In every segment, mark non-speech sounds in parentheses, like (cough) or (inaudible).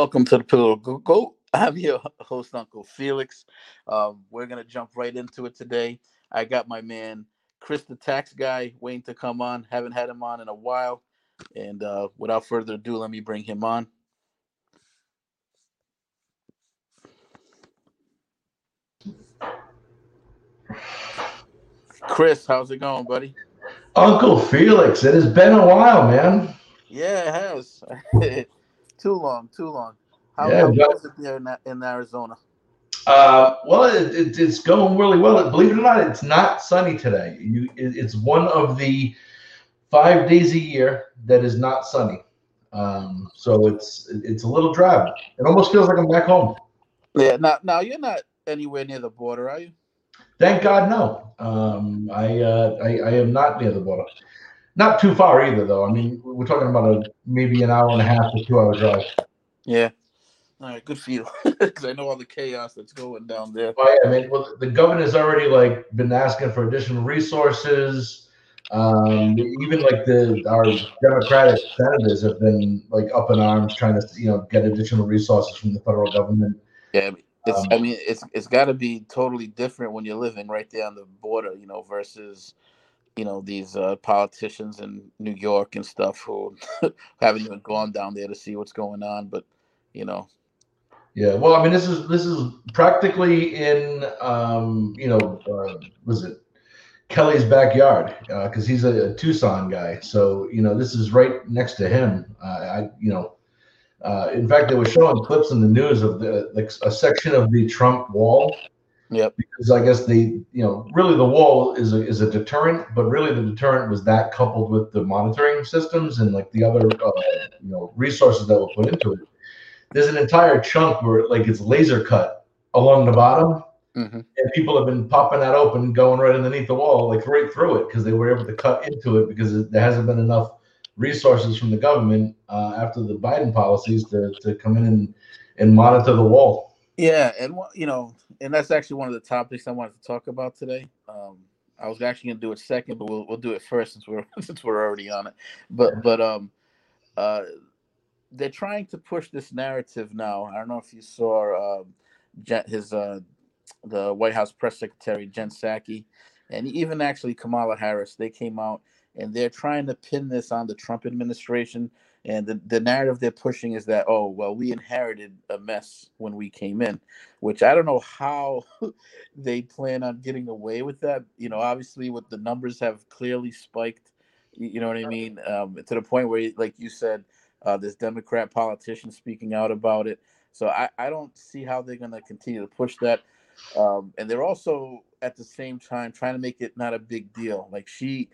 Welcome to the Pillow Go. I'm your host, Uncle Felix. Um, we're gonna jump right into it today. I got my man Chris, the tax guy, waiting to come on. Haven't had him on in a while, and uh, without further ado, let me bring him on. Chris, how's it going, buddy? Uncle Felix, it has been a while, man. Yeah, it has. (laughs) too long, too long. How, Yeah, how was it there in, in Arizona? Uh, well, it, it, it's going really well. Believe it or not, it's not sunny today. You, it, it's one of the five days a year that is not sunny. Um, so it's it's a little drab. It almost feels like I'm back home. Yeah, now, now you're not anywhere near the border, are you? Thank God, no. Um, I, uh, I I am not near the border. Not too far either, though. I mean, we're talking about a maybe an hour and a half to two hour drive. Yeah. All right, good for you. (laughs) Because I know all the chaos that's going down there. Oh yeah, I mean, well, the governor's already like been asking for additional resources. Um, even like the our Democratic senators have been like up in arms trying to you know get additional resources from the federal government. Yeah, it's. Um, I mean, it's it's got to be totally different when you're living right there on the border, you know, versus, you know, these uh, politicians in New York and stuff who (laughs) haven't even gone down there to see what's going on. But, you know, Yeah, well, I mean, this is this is practically in um, you know, uh, was it Kelly's backyard because he's a, a Tucson guy. So you know, this is right next to him. Uh, I you know, uh, in fact, they were showing clips in the news of the like a section of the Trump wall. Yep. Because I guess the you know, really the wall is a, is a deterrent, but really the deterrent was that coupled with the monitoring systems and like the other, uh, you know, resources that were put into it. There's an entire chunk where like it's laser cut along the bottom. Hmm and people have been popping that open going right underneath the wall like right through it because they were able to cut into it because it, there hasn't been enough resources from the government uh, after the biden policies to, to come in and, and monitor the wall. Yeah, and you know, and that's actually one of the topics I wanted to talk about today. Um, I was actually going to do it second, but we'll we'll do it first since we're (laughs) since we're already on it. But but um, uh, they're trying to push this narrative now. I don't know if you saw um, Jen, his uh, the White House press secretary Jen Psaki, and even actually Kamala Harris. They came out and they're trying to pin this on the Trump administration. And the, the narrative they're pushing is that oh well we inherited a mess when we came in, which I don't know how (laughs) they plan on getting away with that. You know, obviously with the numbers have clearly spiked. You you know what I mean? Um, to the point where, like you said, uh, this Democrat politician speaking out about it. So I, I don't see how they're going to continue to push that. Um, and they're also at the same time trying to make it not a big deal. Like she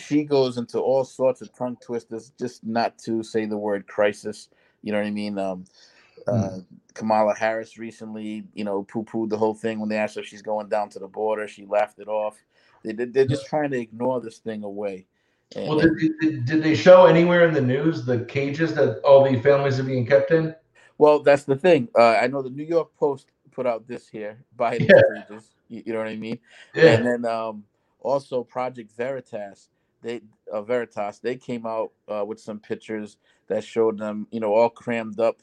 she goes into all sorts of tongue twisters just not to say the word crisis. You know what I mean? Um, uh, Kamala Harris recently, you know, poo pooed the whole thing when they asked her if she's going down to the border. She laughed it off. They, they- they're just trying to ignore this thing away. And, well did, did, did they show anywhere in the news the cages that all the families are being kept in Well, that's the thing. Uh, I know the New York Post put out this here by the Yeah. pages. You, you know what I mean? yeah And then um, also Project Veritas, they uh, Veritas, they came out uh, with some pictures that showed them, you know, all crammed up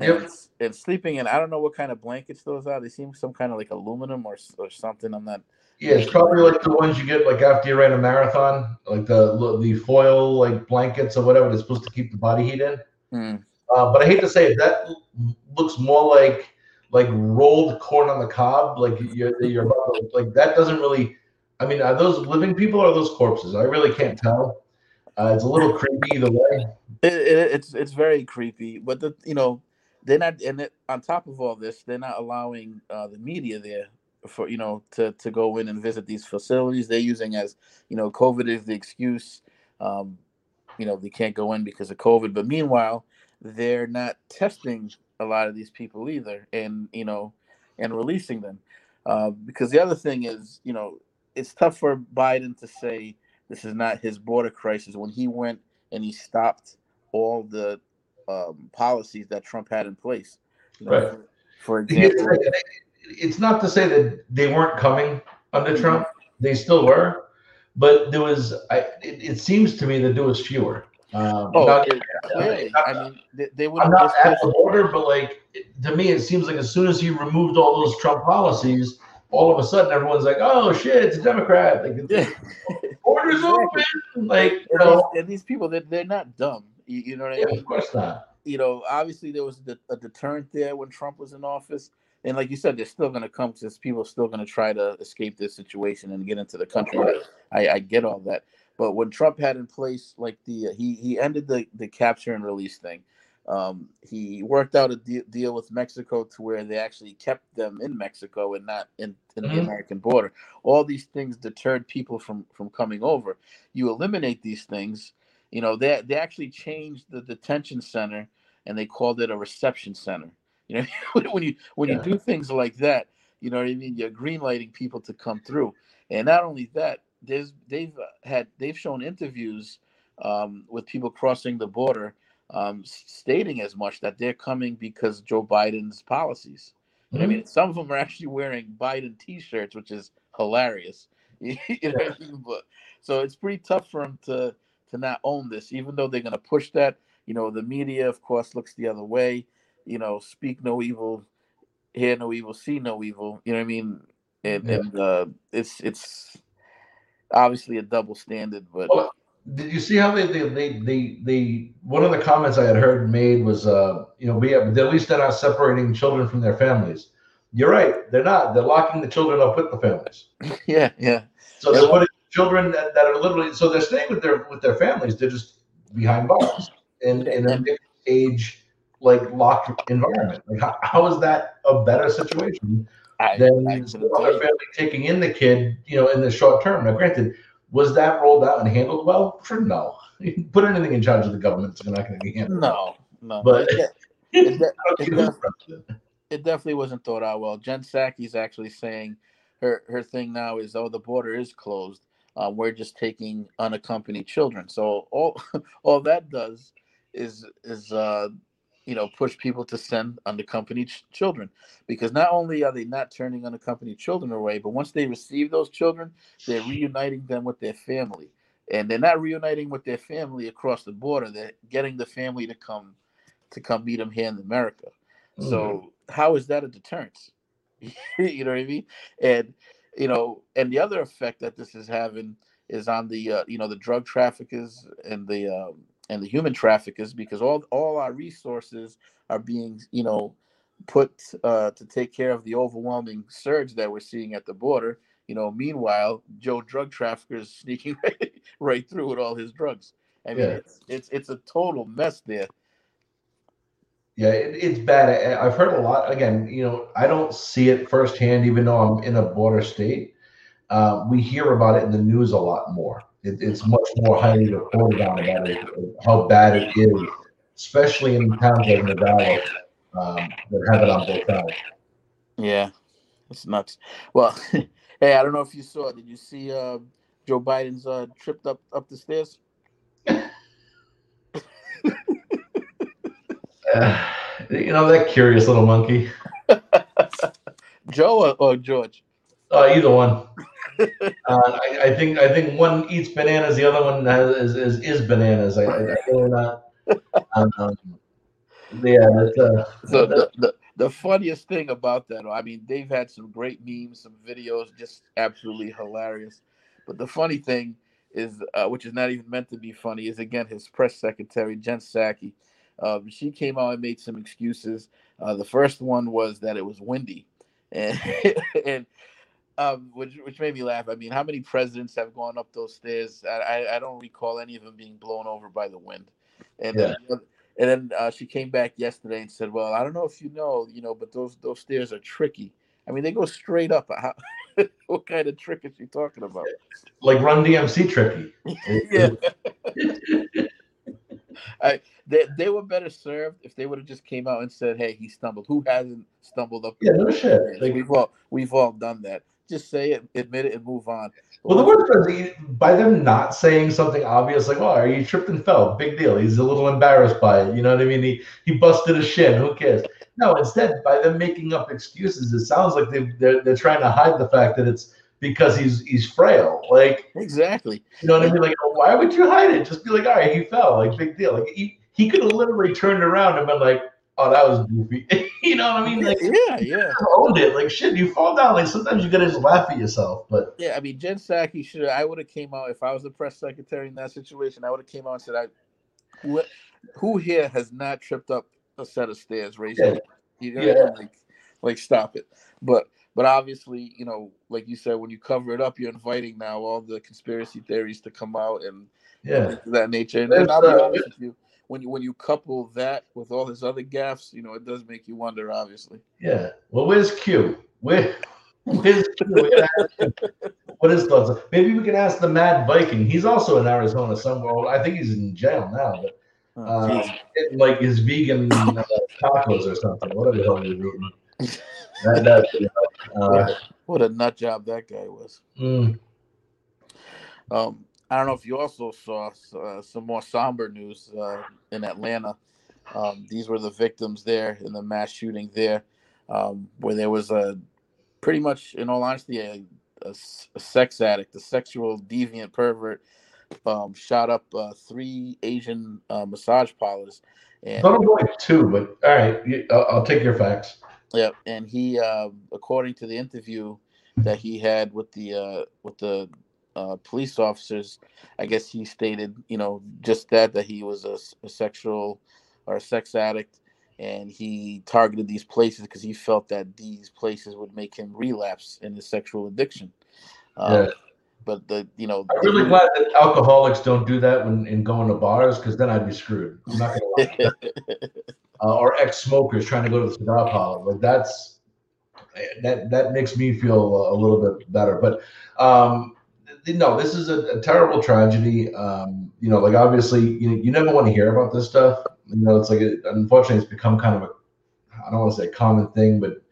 and, Yep. and sleeping in. I don't know what kind of blankets those are. They seem some kind of like aluminum or or something. I'm not. Yeah, it's probably like the ones you get like after you ran a marathon, like the the foil like blankets or whatever that's supposed to keep the body heat in. Hmm. Uh, but I hate to say it, that looks more like like rolled corn on the cob. Like you're you're about to, like that doesn't really. I mean, are those living people or are those corpses? I really can't tell. Uh, it's a little (laughs) creepy either way. It, it, it's it's very creepy, but the you know they're not and it, on top of all this, they're not allowing uh, the media there for you know to to go in and visit these facilities. They're using as you know COVID is the excuse. Um, you know they can't go in because of COVID, but meanwhile they're not testing a lot of these people either, and you know and releasing them uh, because the other thing is you know it's tough for Biden to say this is not his border crisis when he went and he stopped all the um, policies that Trump had in place. You know, Right. For, example, it's not to say that they weren't coming under Mhm. Trump; they still were. But there was, I, it, it seems to me that there was fewer. Um, Oh, not- it- clearly. I mean, they, they would I'm have not at the border, but like it- to me, it seems like as soon as he removed all those Trump policies, all of a sudden everyone's like, "Oh shit, it's a Democrat!" Like Yeah. (laughs) borders (laughs) Exactly. open. Like you And know, these, and these people, they're, they're not dumb. You, you know what I yeah, mean? of course not. you know, obviously there was a deterrent there when Trump was in office, and like you said, they're still going to come because people are still going to try to escape this situation and get into the country. I, I get all that, but when Trump had in place like the uh, he he ended the the capture and release thing. Um, he worked out a de- deal with Mexico to where they actually kept them in Mexico and not in, in Mhm. the American border. All these things deterred people from from coming over. You eliminate these things, you know, they they actually changed the detention center and they called it a reception center. (laughs) You know, when you when Yeah. you do things like that, you know what I mean. You're greenlighting people to come through, and not only that, there's they've uh, had they've shown interviews um, with people crossing the border, um, stating as much that they're coming because Joe Biden's policies. I Mhm. mean, some of them are actually wearing Biden T-shirts, which is hilarious. (laughs) you know what I mean? But so it's pretty tough for them to to not own this, even though they're going to push that. You know, the media, of course, looks the other way. You know, speak no evil, hear no evil, see no evil. You know what I mean? And Yeah. and uh, it's it's obviously a double standard, but Well, Did you see how they they, they they they one of the comments I had heard made was uh you know we have at least they're not separating children from their families. You're right, they're not. They're locking the children up with the families. (laughs) yeah, yeah, So Yeah, they're putting children that, that are literally so they're staying with their with their families. They're just behind bars in in a mixed age like locked environment. Like how, how is that a better situation I, than I the other family taking in the kid, you know, in the short term? Now, granted, was that rolled out and handled well? Sure, no. (laughs) Put anything in charge of the government, it's not going to be handled. No, no, But- it, (laughs) it, de- it think does- it's precedent. it definitely wasn't thought out well. Jen Psaki's actually saying her her thing now is oh the border is closed. Uh, we're just taking unaccompanied children. So all (laughs) all that does is is uh, you know push people to send unaccompanied ch- children because not only are they not turning unaccompanied children away, but once they receive those children, they're reuniting them with their family, and they're not reuniting with their family across the border. They're getting the family to come to come meet them here in America. So how is that a deterrence? (laughs) you know what I mean? And you know, and the other effect that this is having is on the uh, you know the drug traffickers and the um, and the human traffickers because all all our resources are being you know put uh, to take care of the overwhelming surge that we're seeing at the border. You know, meanwhile, Joe drug trafficker is (laughs) sneaking right, right through with all his drugs. I mean, Yeah. it's, it's it's a total mess there. Yeah, it, it's bad. I- I've heard a lot. Again, you know, I don't see it firsthand, even though I'm in a border state. Uh, we hear about it in the news a lot more. It, it's much more highly reported on about it, how bad it is, especially in towns like Nogales um, that have it on both sides. Yeah, it's nuts. Well, (laughs) hey, I don't know if you saw. Did you see uh, Joe Biden's uh, tripped up up the stairs? (laughs) Uh, you know that curious little monkey. (laughs) Joe or, or George? Uh, either one. (laughs) uh, I, I think I think one eats bananas, the other one has, is, is is bananas. I, I, I really not. Um, yeah, that's, uh, So the, the the funniest thing about that, I mean, they've had some great memes, some videos, just absolutely hilarious. But the funny thing is, uh, which is not even meant to be funny, is again his press secretary Jen Psaki. Um, she came out and made some excuses. Uh, the first one was that it was windy, (laughs) and and um, which which made me laugh. I mean, how many presidents have gone up those stairs? I I, I don't recall any of them being blown over by the wind. And then, and then uh, she came back yesterday and said, "Well, I don't know if you know, you know, but those those stairs are tricky. I mean, they go straight up. How, (laughs) what kind of trick is she talking about? like Run DMC tricky. (laughs) yeah, I they they were better served if they would have just came out and said, "Hey, he stumbled. Who hasn't stumbled up?" Yeah, no shit. Like, we've all we've all done that. Just say it, admit it, and move on. well, the worst part is by them not saying something obvious, like, "Oh, are you tripped and fell?" Big deal. He's a little embarrassed by it. You know what I mean? He he busted a shin. Who cares? No, instead, by them making up excuses, it sounds like they they're, they're trying to hide the fact that it's because he's he's frail. Like exactly. You know what I mean? Like, why would you hide it? Just be like, all right, he fell. Like, big deal. Like he he could have literally turned around and been like, oh, that was goofy. (laughs) (laughs) you know what I mean? Like, yeah, yeah. Owned it. Like, shit, you fall down. Like, sometimes you gotta just laugh at yourself. But yeah, I mean, Jen Psaki should. I would have came out if I was the press secretary in that situation. I would have came out and said, I, who, who here has not tripped up a set of stairs? Raise yeah. You know, yeah. like, like stop it. But but obviously, you know, like you said, when you cover it up, you're inviting now all the conspiracy theories to come out and yeah, that nature. And, and I'll be uh, honest with you, when you when you couple that with all his other gaffes, you know, it does make you wonder. Obviously. Yeah. Well, where's Q? Where? Where's Q? what is thoughts? Maybe we can ask the Mad Viking. He's also in Arizona somewhere. I think he's in jail now, but. Oh, uh, like his vegan uh, tacos or something, whatever the hell he's eating. That, that, uh, what a nut job that guy was. Mm. Um, I don't know if you also saw uh, some more somber news uh, in Atlanta. Um, these were the victims there in the mass shooting there, um, where there was a pretty much, in all honesty, a, a, a sex addict, a sexual deviant pervert, um, shot up uh, three Asian uh, massage parlors. And, Not only two, but all right, I'll, I'll take your facts. Yeah, and he, uh, according to the interview that he had with the uh, with the uh, police officers, I guess he stated, you know, just that that he was a, a sexual or a sex addict, and he targeted these places because he felt that these places would make him relapse in his sexual addiction. Um, yeah. But the you know, I'm really glad that alcoholics don't do that when in going to bars because then I'd be screwed. I'm not gonna lie. (laughs) uh, or ex-smokers trying to go to the cigar parlor, like that's that that makes me feel a little bit better. But um, no, this is a, a terrible tragedy. Um, you know, like obviously, you you never want to hear about this stuff. You know, it's like it, unfortunately, it's become kind of a I don't want to say a common thing, but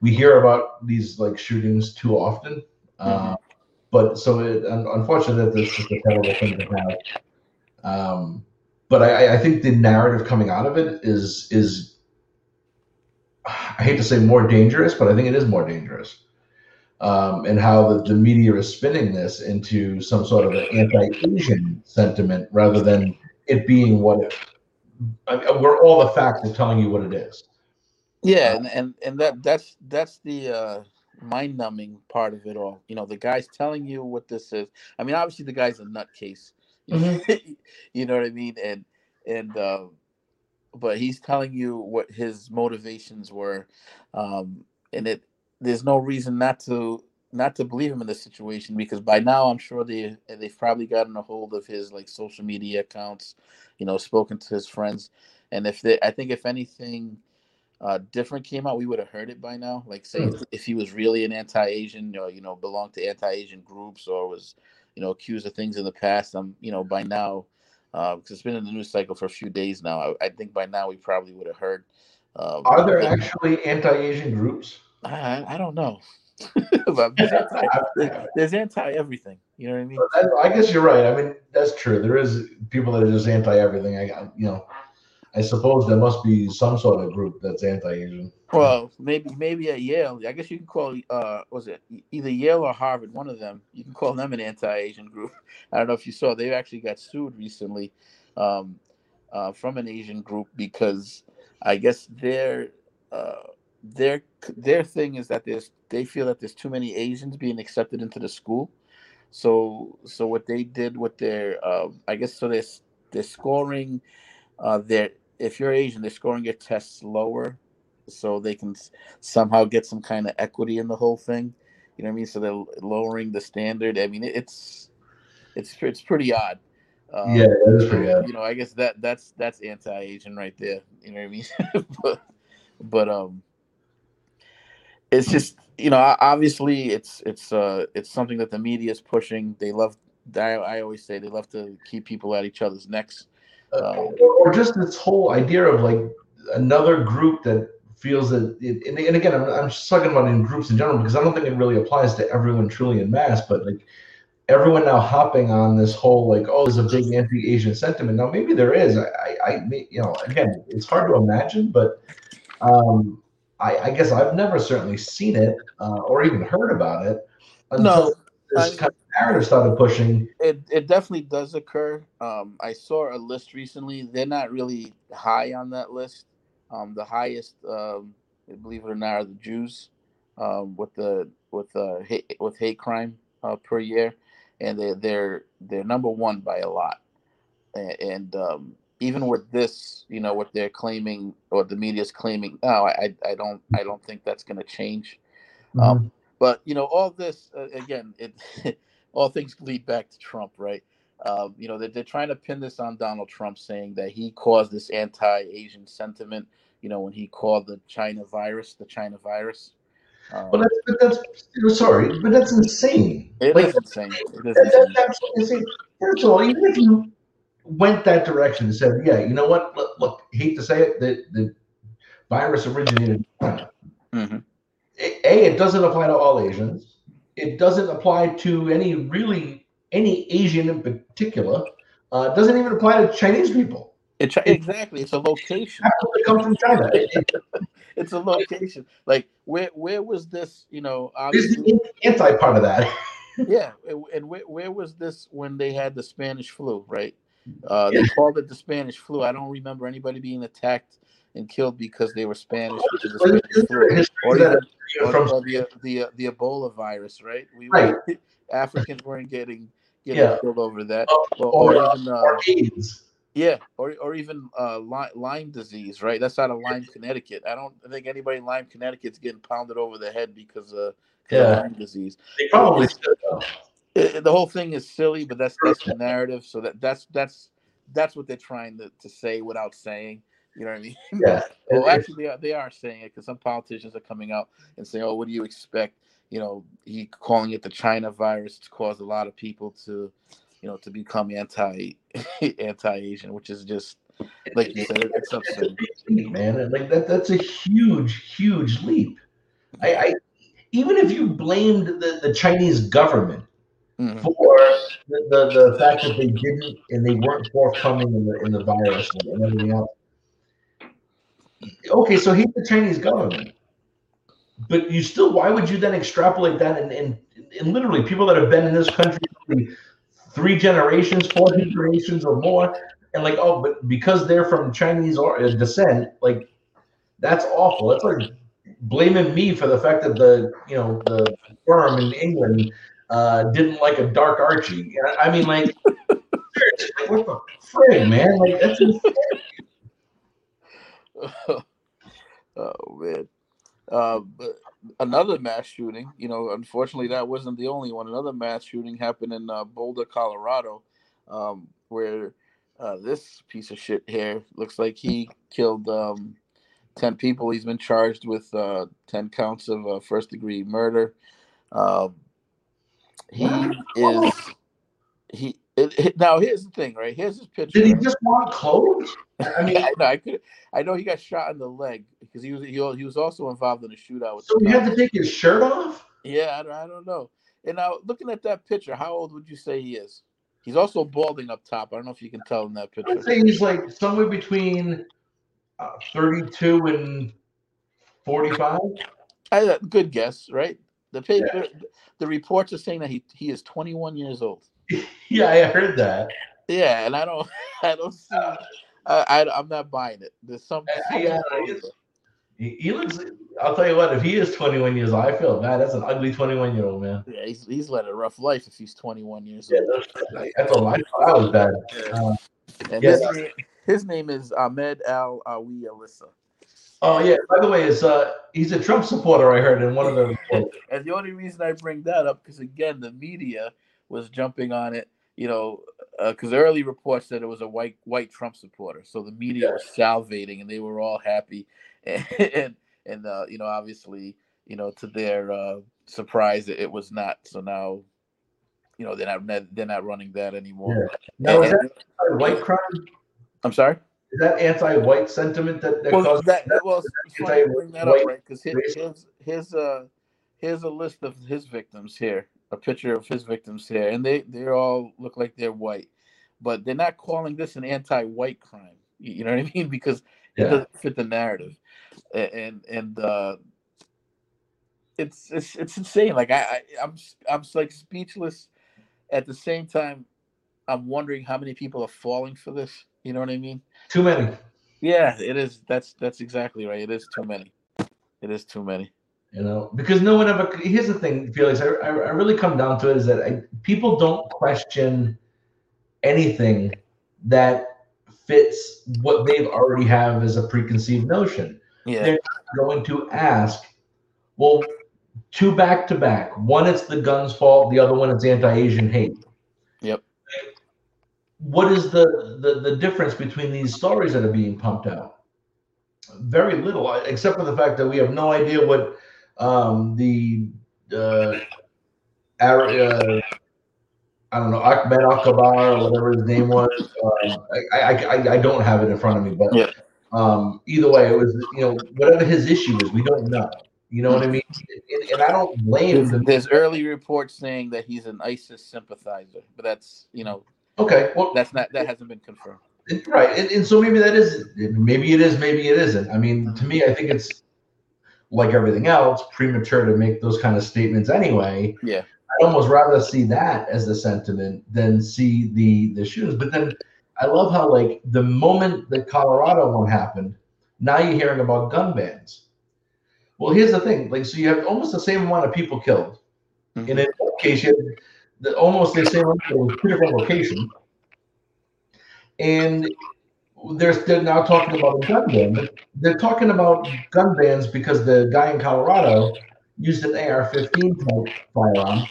we hear about these like shootings too often. Mm-hmm. Uh, but so it, unfortunately, that this is a terrible thing to have. Um, but I, I think the narrative coming out of it is is I hate to say more dangerous, but I think it is more dangerous. Um, and how the, the media is spinning this into some sort of an anti-Asian sentiment rather than it being what it, I mean, where all the facts are telling you what it is. Yeah, and and, and that that's that's the uh, mind-numbing part of it all. You know, the guy's telling you what this is. I mean, obviously the guy's a nutcase. (laughs) Mm-hmm. you know what I mean? And and uh, but he's telling you what his motivations were, um, and it there's no reason not to not to believe him in this situation because by now I'm sure they they've probably gotten a hold of his like social media accounts, you know, spoken to his friends, and if they, I think if anything uh, different came out, we would have heard it by now. Like say mm. if, if, he was really an anti-Asian or you know belonged to anti-Asian groups or was you know, accused of things in the past. I'm, you know, by now, because uh, it's been in the news cycle for a few days now. I, I think by now we probably would have heard. Uh, Are there actually anti-Asian groups? I, I don't know. (laughs) there's, anti, there's anti everything. You know what I mean? I guess you're right. I mean, that's true. There is people that are just anti everything. I, you know, I suppose there must be some sort of group that's anti-Asian. Well, maybe maybe at Yale. I guess you can call uh was it either Yale or Harvard, one of them. You can call them an anti-Asian group. (laughs) I don't know if you saw they actually got sued recently um, uh, from an Asian group because I guess their uh, their their thing is that there's they feel that there's too many Asians being accepted into the school. So so what they did with their uh, I guess so they're they're scoring uh, their if you're Asian, they're scoring your tests lower, so they can somehow get some kind of equity in the whole thing. You know what I mean? So they're lowering the standard. I mean, it's it's it's pretty odd. Um, yeah, that is pretty odd. You know, I guess that that's that's anti-Asian right there. You know what I mean? (laughs) but but um, it's just you know obviously it's it's uh it's something that the media is pushing. They love. I, I always say they love to keep people at each other's necks um, or just this whole idea of like another group that feels that it, and, and, again I'm, I'm just talking about in groups in general because i don't think it really applies to everyone truly in mass but like everyone now hopping on this whole like oh there's a big anti-asian sentiment now maybe there is i i, I you know again it's hard to imagine but um I, I guess i've never certainly seen it uh, or even heard about it until No, this I- kind of narrative started pushing. It it definitely does occur. Um, I saw a list recently. They're not really high on that list. Um, the highest, um, believe it or not, are the Jews, um, with the with uh, hate, with hate crime uh, per year, and they they're they're number one by a lot. And, and um, even with this, you know, what they're claiming or the media's claiming, no, I I don't I don't think that's going to change. Um, but you know, all this uh, again, it (laughs) all things lead back to Trump, right? Um, you know, they're, they're trying to pin this on Donald Trump, saying that he caused this anti-Asian sentiment. You know, when he called the China virus the China virus. Um, But that's, but that's sorry, but that's insane. it like, is insane. It is That, insane. that, that's insane. First of all, even if you went that direction and said, "Yeah, you know what? Look, look hate to say it, the the virus originated in China." Mhm. A, it doesn't apply to all Asians. It doesn't apply to any really any Asian in particular. Uh, it doesn't even apply to Chinese people. It, exactly. It's a location. Happen to come from China. It- (laughs) it- It's a location. Like where where was this? You know, obviously, anti part of that. yeah. And and where, where was this when they had the Spanish flu? Right. Uh, they called it the Spanish flu. I don't remember anybody being attacked and killed because they were Spanish. The Spanish flu. Or that even, you know, or, the the uh, the Ebola virus, right? We Right. were, (laughs) Africans weren't getting getting Yeah. killed over that, or, or, or, or even uh, AIDS. yeah, or or even uh, Lyme, disease, right? That's out of Lyme, Connecticut. I don't think anybody in Lyme, Connecticut's getting pounded over the head because of, 'cause of Yeah. Lyme disease. They probably should. It- the whole thing is silly, but that's that's the (laughs) narrative. So that that's that's that's what they're trying to, to say without saying. You know what I mean? (laughs) Yeah. Well, actually, they are, they are saying it because some politicians are coming out and saying, "Oh, what do you expect?" You know, he calling it the China virus to cause a lot of people to, you know, to become anti (laughs) anti Asian, which is just like you said, it's absurd. man. Like that that's a huge, huge leap. I, I even if you blamed the, the Chinese government Mhm. for the, the, the fact that they didn't and they weren't forthcoming in the in the virus and, and everything else. Okay, so he's the Chinese government. But you still why would you then extrapolate that and, and, and literally people that have been in this country three generations, four generations or more, and like, oh, but because they're from Chinese or uh, descent, like that's awful. That's like blaming me for the fact that the you know the firm in England uh, didn't like a dark Archie. I mean, like, seriously, what the frig, man? Like, that's insane. (laughs) oh man. Uh, another mass shooting. You know, unfortunately, that wasn't the only one. Another mass shooting happened in uh, Boulder, Colorado, um, where uh, this piece of shit here looks like he killed um, ten people. He's been charged with uh, ten counts of uh, first degree murder. He is he. It, it- now here's the thing, right? Here's his picture. Did he just want clothes? (laughs) I mean, I know. I could. I know he got shot in the leg because he was he, he was also involved in a shootout with. so he had to take his shirt off? Yeah, I don't, I don't know. And now looking at that picture, how old would you say he is? He's also balding up top. I don't know if you can tell in that picture. I would say he's like somewhere between uh, 32 and 45. I, uh, good guess, right? The paper, the reports are saying that he he is 21 years old. (laughs) Yeah, I heard that. Yeah, and I don't (laughs) I don't see. I, I I'm not buying it. There's some. Yeah, he. Looks. I'll tell you what. If he is 21 years old, I feel bad. That's an ugly 21 year old man. Yeah, he's he's led a rough life if he's 21 years Yeah, old. that's, that's. I thought I was bad. Uh, And Yeah. his, name, his name is Ahmed Al Awi Alissa. Oh yeah. By the way, is uh he's a Trump supporter. I heard in one of the. (laughs) And the only reason I bring that up because again the media was jumping on it, you know, because early reports said it was a white white Trump supporter, so the media was salivating and they were all happy, and (laughs) and, and uh, you know obviously you know to their uh, surprise it, it was not. So now, you know they're not they're not running that anymore. Now is And- that white crime? I'm sorry. Is that anti-white sentiment that, that well, caused that, well, funny you bring that up, right? Because his, race. his, his, uh, here's a list of his victims here, a picture of his victims here, and they they all look like they're white, but they're not calling this an anti-white crime. You, know what I (laughs) mean? Because it doesn't fit the narrative, and and uh, it's it's it's insane. Like I, I I'm I'm like speechless. At the same time, I'm wondering how many people are falling for this. You know what I mean? Too many. Yeah, it is. That's that's exactly right. It is too many. It is too many. You know, because no one ever. Here's the thing, Felix. I, I, I really come down to it is that I, people don't question anything that fits what they've already have as a preconceived notion. Yeah. They're not going to ask, well, two back to back. One, it's the gun's fault. The other one, it's anti-Asian hate. Yep. What is the, the the difference between these stories that are being pumped out? Very little, except for the fact that we have no idea what um, the uh, uh, I don't know Ahmed Akbar or whatever his name was. Um, I, I, I, I don't have it in front of me, but Yeah. um, either way, it was you know whatever his issue is, we don't know. You know what I mean? And, and I don't blame There's, there's early reports saying that he's an ISIS sympathizer, but that's you know Okay, well, that's not that hasn't been confirmed. right, and, and so maybe that is maybe it is, maybe it isn't. I mean, to me, I think it's like everything else, premature to make those kind of statements anyway. Yeah. I'd almost rather see that as the sentiment than see the the shoes. But then I love how like the moment that Colorado one happened, now you're hearing about gun bans. Well, here's the thing: like, so you have almost the same amount of people killed. Mhm. And in one case, you had the, almost the same of two different locations. And they're, they're now talking about a gun ban. They're talking about gun bans because the guy in Colorado used an AR-15 type firearm,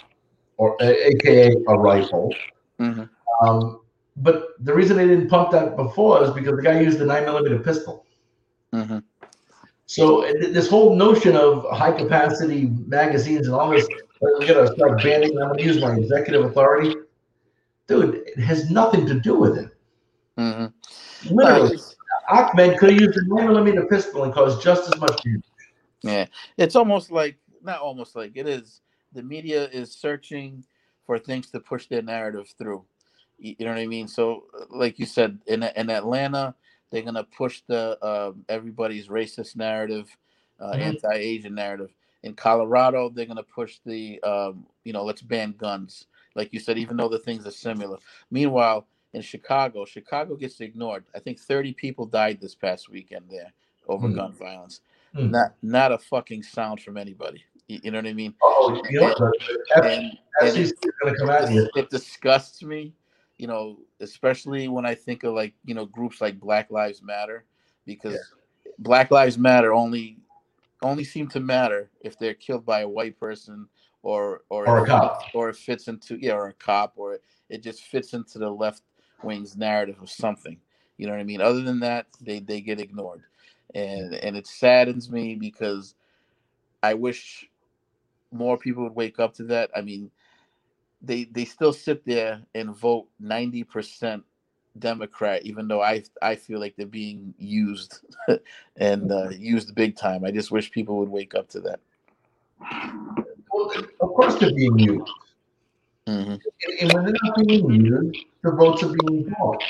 or a- AKA a rifle. Mhm. Um, but the reason they didn't pump that before is because the guy used a nine millimeter pistol. Mhm. So uh, this whole notion of high capacity magazines and all this, we're gonna start banning. I'm gonna use my executive authority, dude. It has nothing to do with it. Mhm. Literally, Uh, Ahmed could have used a nine millimeter pistol and caused just as much damage. Yeah, it's almost like not almost like it is. The media is searching for things to push their narrative through. You you know what I mean? So, uh, like you said, in in Atlanta, they're gonna push the um, everybody's racist narrative, uh, Mhm. anti-Asian narrative. In Colorado, they're gonna push the um, you know let's ban guns. Like you said, even though the things are similar. Meanwhile, in Chicago, Chicago gets ignored. I think 30 people died this past weekend there over Hmm. gun violence Hmm. not not a fucking sound from anybody. You, you know what I mean? Oh, you know, And, and it, is gonna come at it disgusts me, you know, especially when I think of like you know groups like Black Lives Matter, because Black Lives Matter only only seem to matter if they're killed by a white person or or Or a cop. or it fits into yeah or a cop or it just fits into the left wing's narrative of something. You know what I mean? Other than that, they they get ignored, and and it saddens me because I wish more people would wake up to that. I mean, they they still sit there and vote ninety percent Democrat, even though I I feel like they're being used (laughs) and uh, used big time. I just wish people would wake up to that. Well, of course, they're being used. hmm And, and when they're not being used, the votes are being bought.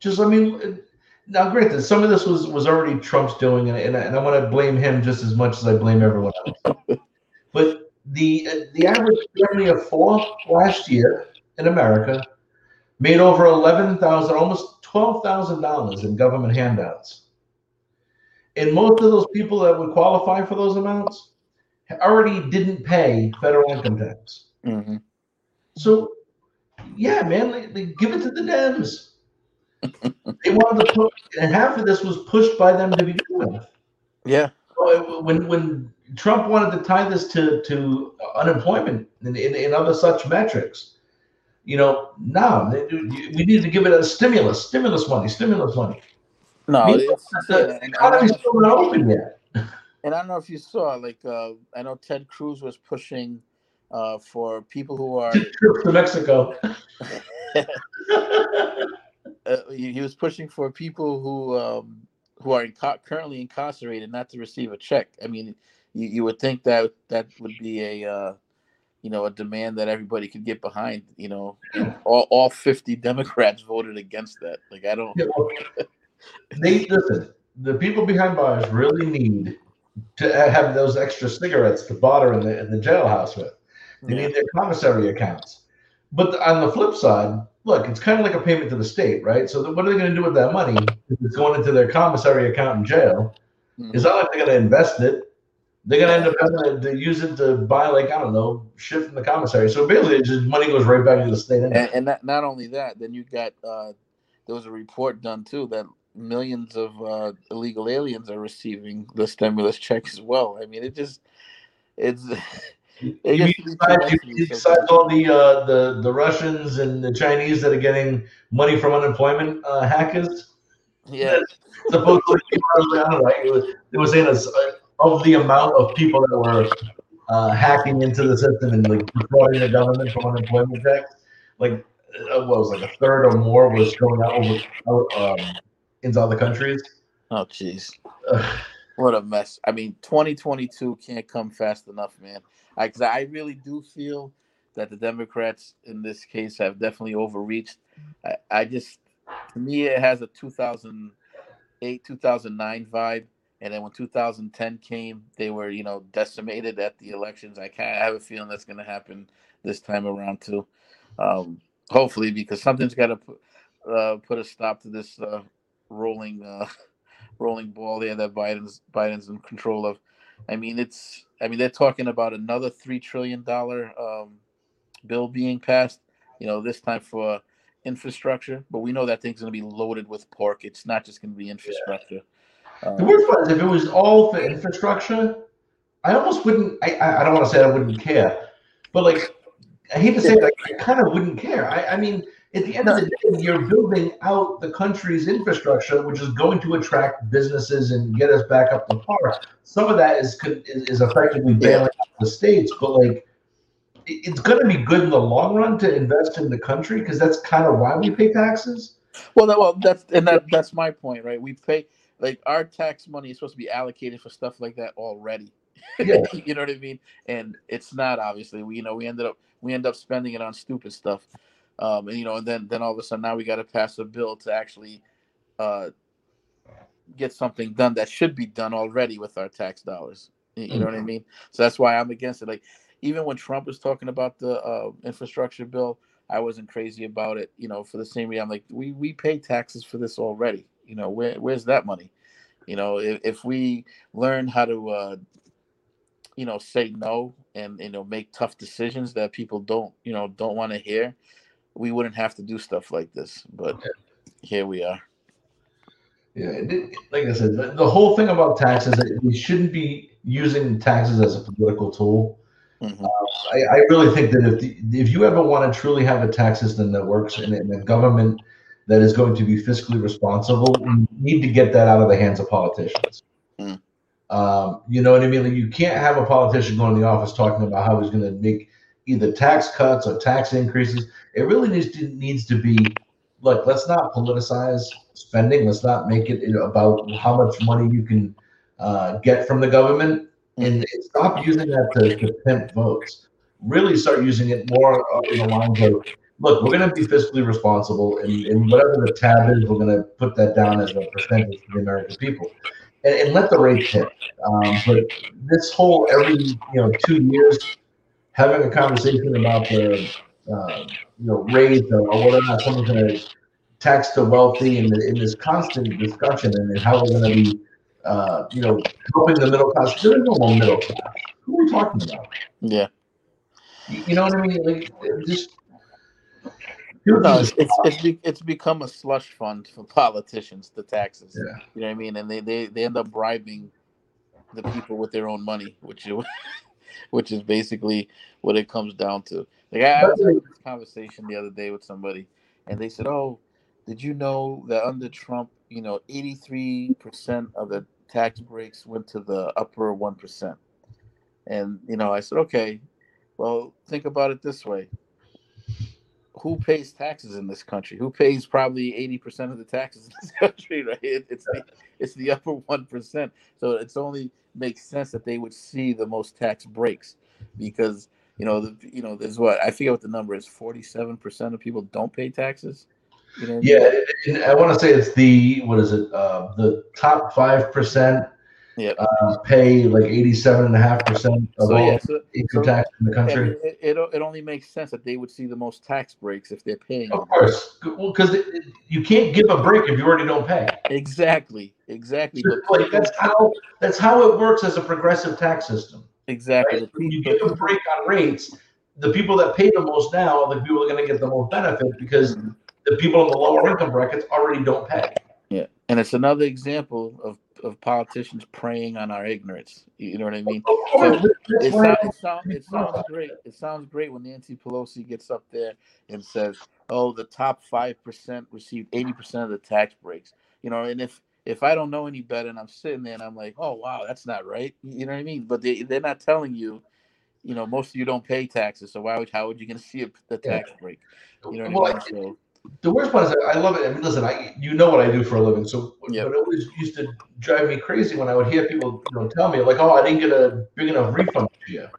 Just, I mean, now granted, some of this was was already Trump's doing, and, and, I, and I want to blame him just as much as I blame everyone else. (laughs) but the uh, the average family of four last year in America made over eleven thousand, almost twelve thousand dollars in government handouts. And most of those people that would qualify for those amounts already didn't pay federal income tax. hmm So, yeah, man, they, they give it to the Dems. (laughs) they wanted to put, and half of this was pushed by them to begin with. Yeah. So, When when Trump wanted to tie this to to unemployment and, and, and other such metrics, you know, now we need to give it a stimulus, stimulus money, stimulus money. No, it's. The And, and I don't economy's know- still not open yet. and I don't know if you saw, like, uh, I know Ted Cruz was pushing uh, for people who are to Mexico. (laughs) (laughs) uh, he, he was pushing for people who um, who are inco- currently incarcerated not to receive a check. I mean, you, you would think that that would be a uh, you know a demand that everybody could get behind. You know, all all fifty (laughs) Democrats voted against that. Like I don't. Yeah, well, they listen. The people behind bars really need to have those extra cigarettes to barter in the in the jailhouse with. They Yeah. need their commissary accounts. But on the flip side, look, it's kind of like a payment to the state, right? So what are they going to do with that money? If it's going into their commissary account in jail, Mhm. it's not like they're going to invest it. They're going to end up having to, to use it to buy, like I don't know, shit from the commissary. So basically, just money goes right back into the state. anyway. and, and not, not only that, then you got uh, there was a report done too that millions of uh, illegal aliens are receiving the stimulus check as well. I mean, it just it's (laughs) it You mean to be too besides, you besides all the uh, the the Russians and the Chinese that are getting money from unemployment uh, hackers? yeah, (laughs) supposedly I don't know. It was, it was saying uh, of the amount of people that were uh, hacking into the system and like defrauding the government from unemployment checks, like uh, what was like a third or more was going out over out, um, into other countries. oh jeez, (sighs) what a mess. I mean, 2022 can't come fast enough, man. I, cause I really do feel that the Democrats in this case have definitely overreached. I, I just, to me, it has a 2008, 2009 vibe. And then when 2010 came, they were, you know, decimated at the elections. I kind of have a feeling that's going to happen this time around too. Um, hopefully, because something's got to put uh, put a stop to this uh, rolling uh, (laughs) rolling ball there that Biden's Biden's in control of. I mean, it's I mean they're talking about another three trillion dollar um, bill being passed. You know, this time for infrastructure, but we know that thing's going to be loaded with pork. It's not just going to be infrastructure. Um, The worst part is if it was all for infrastructure, I almost wouldn't. I I, don't want to say I wouldn't care, but like I hate to say it, I kind of wouldn't care. I, I mean, at the end of the day, you're building out the country's infrastructure, which is going to attract businesses and get us back up to par. Some of that is could- is, is effectively bailing out the states, but like it's going to be good in the long run to invest in the country because that's kind of why we pay taxes. Well, that, well, that's and that that's my point, right? We pay like our tax money is supposed to be allocated for stuff like that already. Yeah. (laughs) you know what I mean? And it's not obviously. We you know we ended up we end up spending it on stupid stuff, um, and you know, and then then all of a sudden now we got to pass a bill to actually uh, get something done that should be done already with our tax dollars. You, you know what I mean? So that's why I'm against it. Like even when Trump was talking about the uh, infrastructure bill, I wasn't crazy about it. You know, for the same reason, I'm like, we we pay taxes for this already. You know, where where's that money? You know, if, if we learn how to, uh, you know, say no and you know make tough decisions that people don't, you know, don't want to hear, we wouldn't have to do stuff like this. But here we are. Yeah, it, like I said, the, the whole thing about taxes, that we shouldn't be using taxes as a political tool. Mhm. I, I really think that if the, if you ever want to truly have a tax system that works and, and a government that is going to be fiscally responsible, you need to get that out of the hands of politicians. Mm. Um, you know what I mean? Like you can't have a politician going in the office talking about how he's going to make either tax cuts or tax increases. It really needs to needs to be look. Let's not politicize spending. Let's not make it about how much money you can uh, get from the government, and stop using that to, to pimp votes. Really start using it more in the lines of look, we're going to be fiscally responsible, and, and whatever the tab is, we're going to put that down as a percentage for the American people, and, and let the rates hit. Um, but this whole every you know two years having a conversation about the uh, you know rate or, or whether or not someone's going to tax the wealthy, and in this constant discussion, and then how we're going to be uh, you know helping the middle class. There is no middle class. Who are we talking about? Yeah. You you know what I mean? Like just. No, it's it's it's, be, it's become a slush fund for (laughs) politicians, the taxes. Yeah. You know what I mean? And they, they, they end up bribing the people with their own money, which is (laughs) which is basically what it comes down to. Like I, I was having this conversation the other day with somebody, and they said, "Oh, did you know that under Trump, you know, eighty three percent of the tax breaks went to the upper one percent?" And you know, I said, "Okay, well, think about it this way." Who pays taxes in this country? Who pays probably eighty percent of the taxes in this (laughs) country? Right? It, it's the it's the upper one percent. So it's only makes sense that they would see the most tax breaks, because you know the you know there's what I forget what the number is. Forty seven percent of people don't pay taxes. You know? Yeah, I want to say it's the what is it? Uh, the top five percent Yep. uh, pay like eighty-seven and a half percent of So all yeah, so, income so- tax in the country. it, it it only makes sense that they would see the most tax breaks if they're paying. Of course, well, because you can't give a break if you already don't pay. Exactly, exactly. But Like that's how that's how it works as a progressive tax system. exactly. Right? The When you give a break on rates, the people that pay the most now are the people that are going to get the most benefit because Mhm. the people in the lower income brackets already don't pay. Yeah, and it's another example of of politicians preying on our ignorance. You know what I mean? That's It it, sound, it sounds great. It sounds great when Nancy Pelosi gets up there and says, "Oh, the top five percent received eighty percent of the tax breaks." You know, and if if I don't know any better, and I'm sitting there and I'm like, "Oh, wow, that's not right." You know what I mean? But they they're not telling you. You know, most of you don't pay taxes, so why would how would you gonna (laughs) see a, the tax break? You know what I I- mean? So the worst part is I love it. I mean, listen, I you know what I do for a living, so Yeah. but it always used to drive me crazy when I would hear people you know tell me like, "Oh, I didn't get a big enough refund this year,"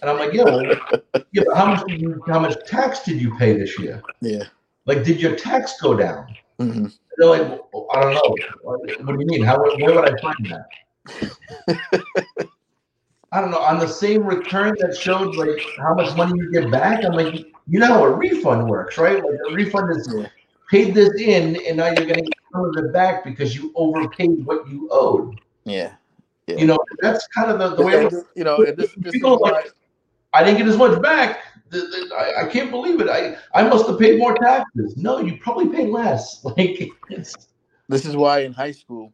and I'm like, "Yeah, well, (laughs) yeah, but how much did you, how much tax did you pay this year? yeah. Like, did your tax go down?" hmm they're like, well, "I don't know. What do you mean? How where would I find that?" (laughs) I don't know. On the same return that showed like how much money you get back, I'm like, you know how a refund works, right? Like a refund is paid this in, and now you're going to get some of it back because you overpaid what you owed. Yeah. Yeah. You know, that's kind of the, the way. it you know, this, this like- I didn't get as much back. I, I can't believe it. I, I must have paid more taxes. No, you probably paid less. (laughs) Like, this is why in high school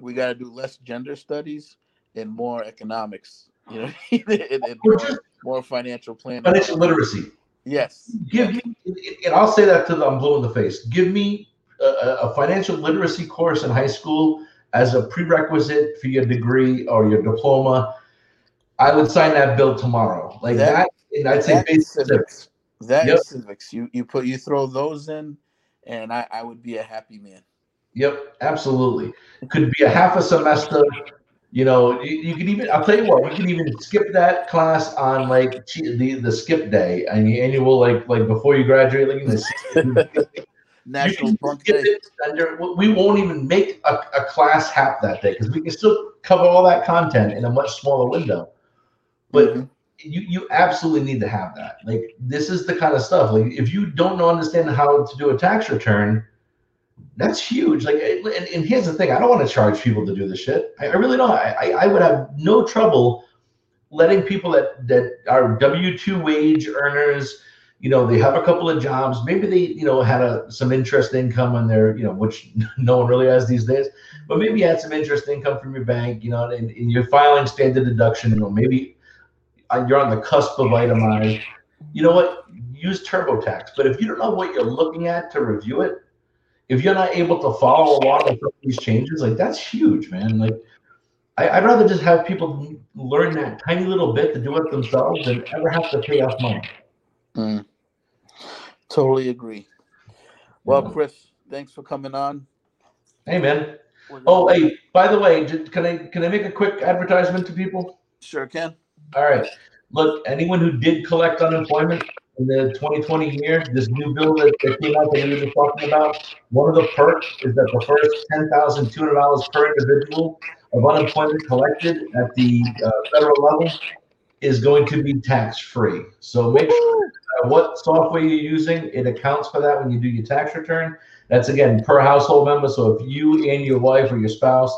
we got to do less gender studies and more economics. You know, (laughs) and, and more, more financial planning. financial literacy. Yes. Give me, and I'll say that to them, I'm blue in the face. Give me a, a financial literacy course in high school as a prerequisite for your degree or your diploma. I would sign that bill tomorrow. Like That- that, and I'd say basic civics. civics. That Yep. civics. You you put you throw those in, and I I would be a happy man. Yep, absolutely. Could be a half a semester. You know, you, you could even. I'll tell you what. We can even skip that class on like the the skip day and the annual like like before you graduate. Like in the National you can Punk skip Day. we won't even make a, a class half that day because we can still cover all that content in a much smaller window. But Mhm. you you absolutely need to have that. Like this is the kind of stuff. Like if you don't understand how to do a tax return, that's huge. Like and, and here's the thing: I don't want to charge people to do this shit. I, I really don't. I, I would have no trouble letting people that that are W two wage earners. You know, they have a couple of jobs. Maybe they, you know, had a some interest income on their, you know, which (laughs) no one really has these days. But maybe you had some interest income from your bank, you know, and, and you're filing standard deduction, or maybe uh, you're on the cusp of itemized. You know what? Use TurboTax. But if you don't know what you're looking at to review it, if you're not able to follow along with these changes, like that's huge, man. Like I, I'd rather just have people learn that tiny little bit to do it themselves than ever have to pay off money. Mm. Totally agree. Well, Chris, thanks for coming on. Hey, man. Oh, hey. By the way, can I can I make a quick advertisement to people? sure can. All right. Look, anyone who did collect unemployment in the 2020 year, this new bill that, that came out that we were talking about, one of the perks is that the first $10,200 per individual of unemployment collected at the uh, federal level is going to be tax free. So make sure uh, what software you're using, it accounts for that when you do your tax return. That's again per household member. So if you and your wife or your spouse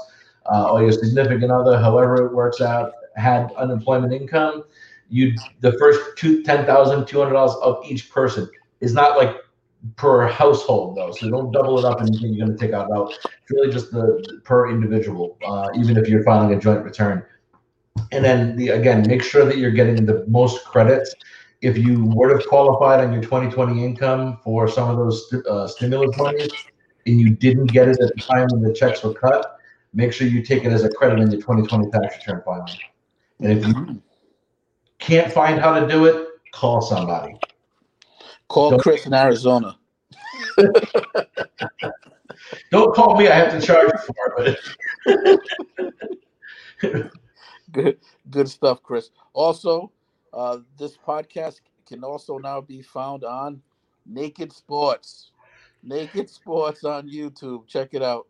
uh, or your significant other, however it works out, had unemployment income, you the first two ten thousand two hundred dollars of each person is not like per household though. So don't double it up and think you're going to take out out. It's really just the per individual, uh, even if you're filing a joint return. And then the again, make sure that you're getting the most credits. If you would have qualified on your 2020 income for some of those st- uh, stimulus monies, and you didn't get it at the time when the checks were cut, make sure you take it as a credit in your 2020 tax return filing. And if you can't find how to do it, call somebody. Call Don't- Chris in Arizona. (laughs) Don't call me; I have to charge for it. (laughs) Good, good stuff, Chris. Also, uh, this podcast can also now be found on Naked Sports. Naked Sports on YouTube. Check it out.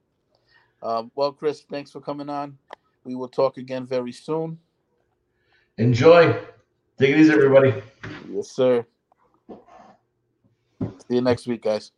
Um, well, Chris, thanks for coming on. We will talk again very soon. Enjoy. Take it easy, everybody. Yes, sir. See you next week, guys.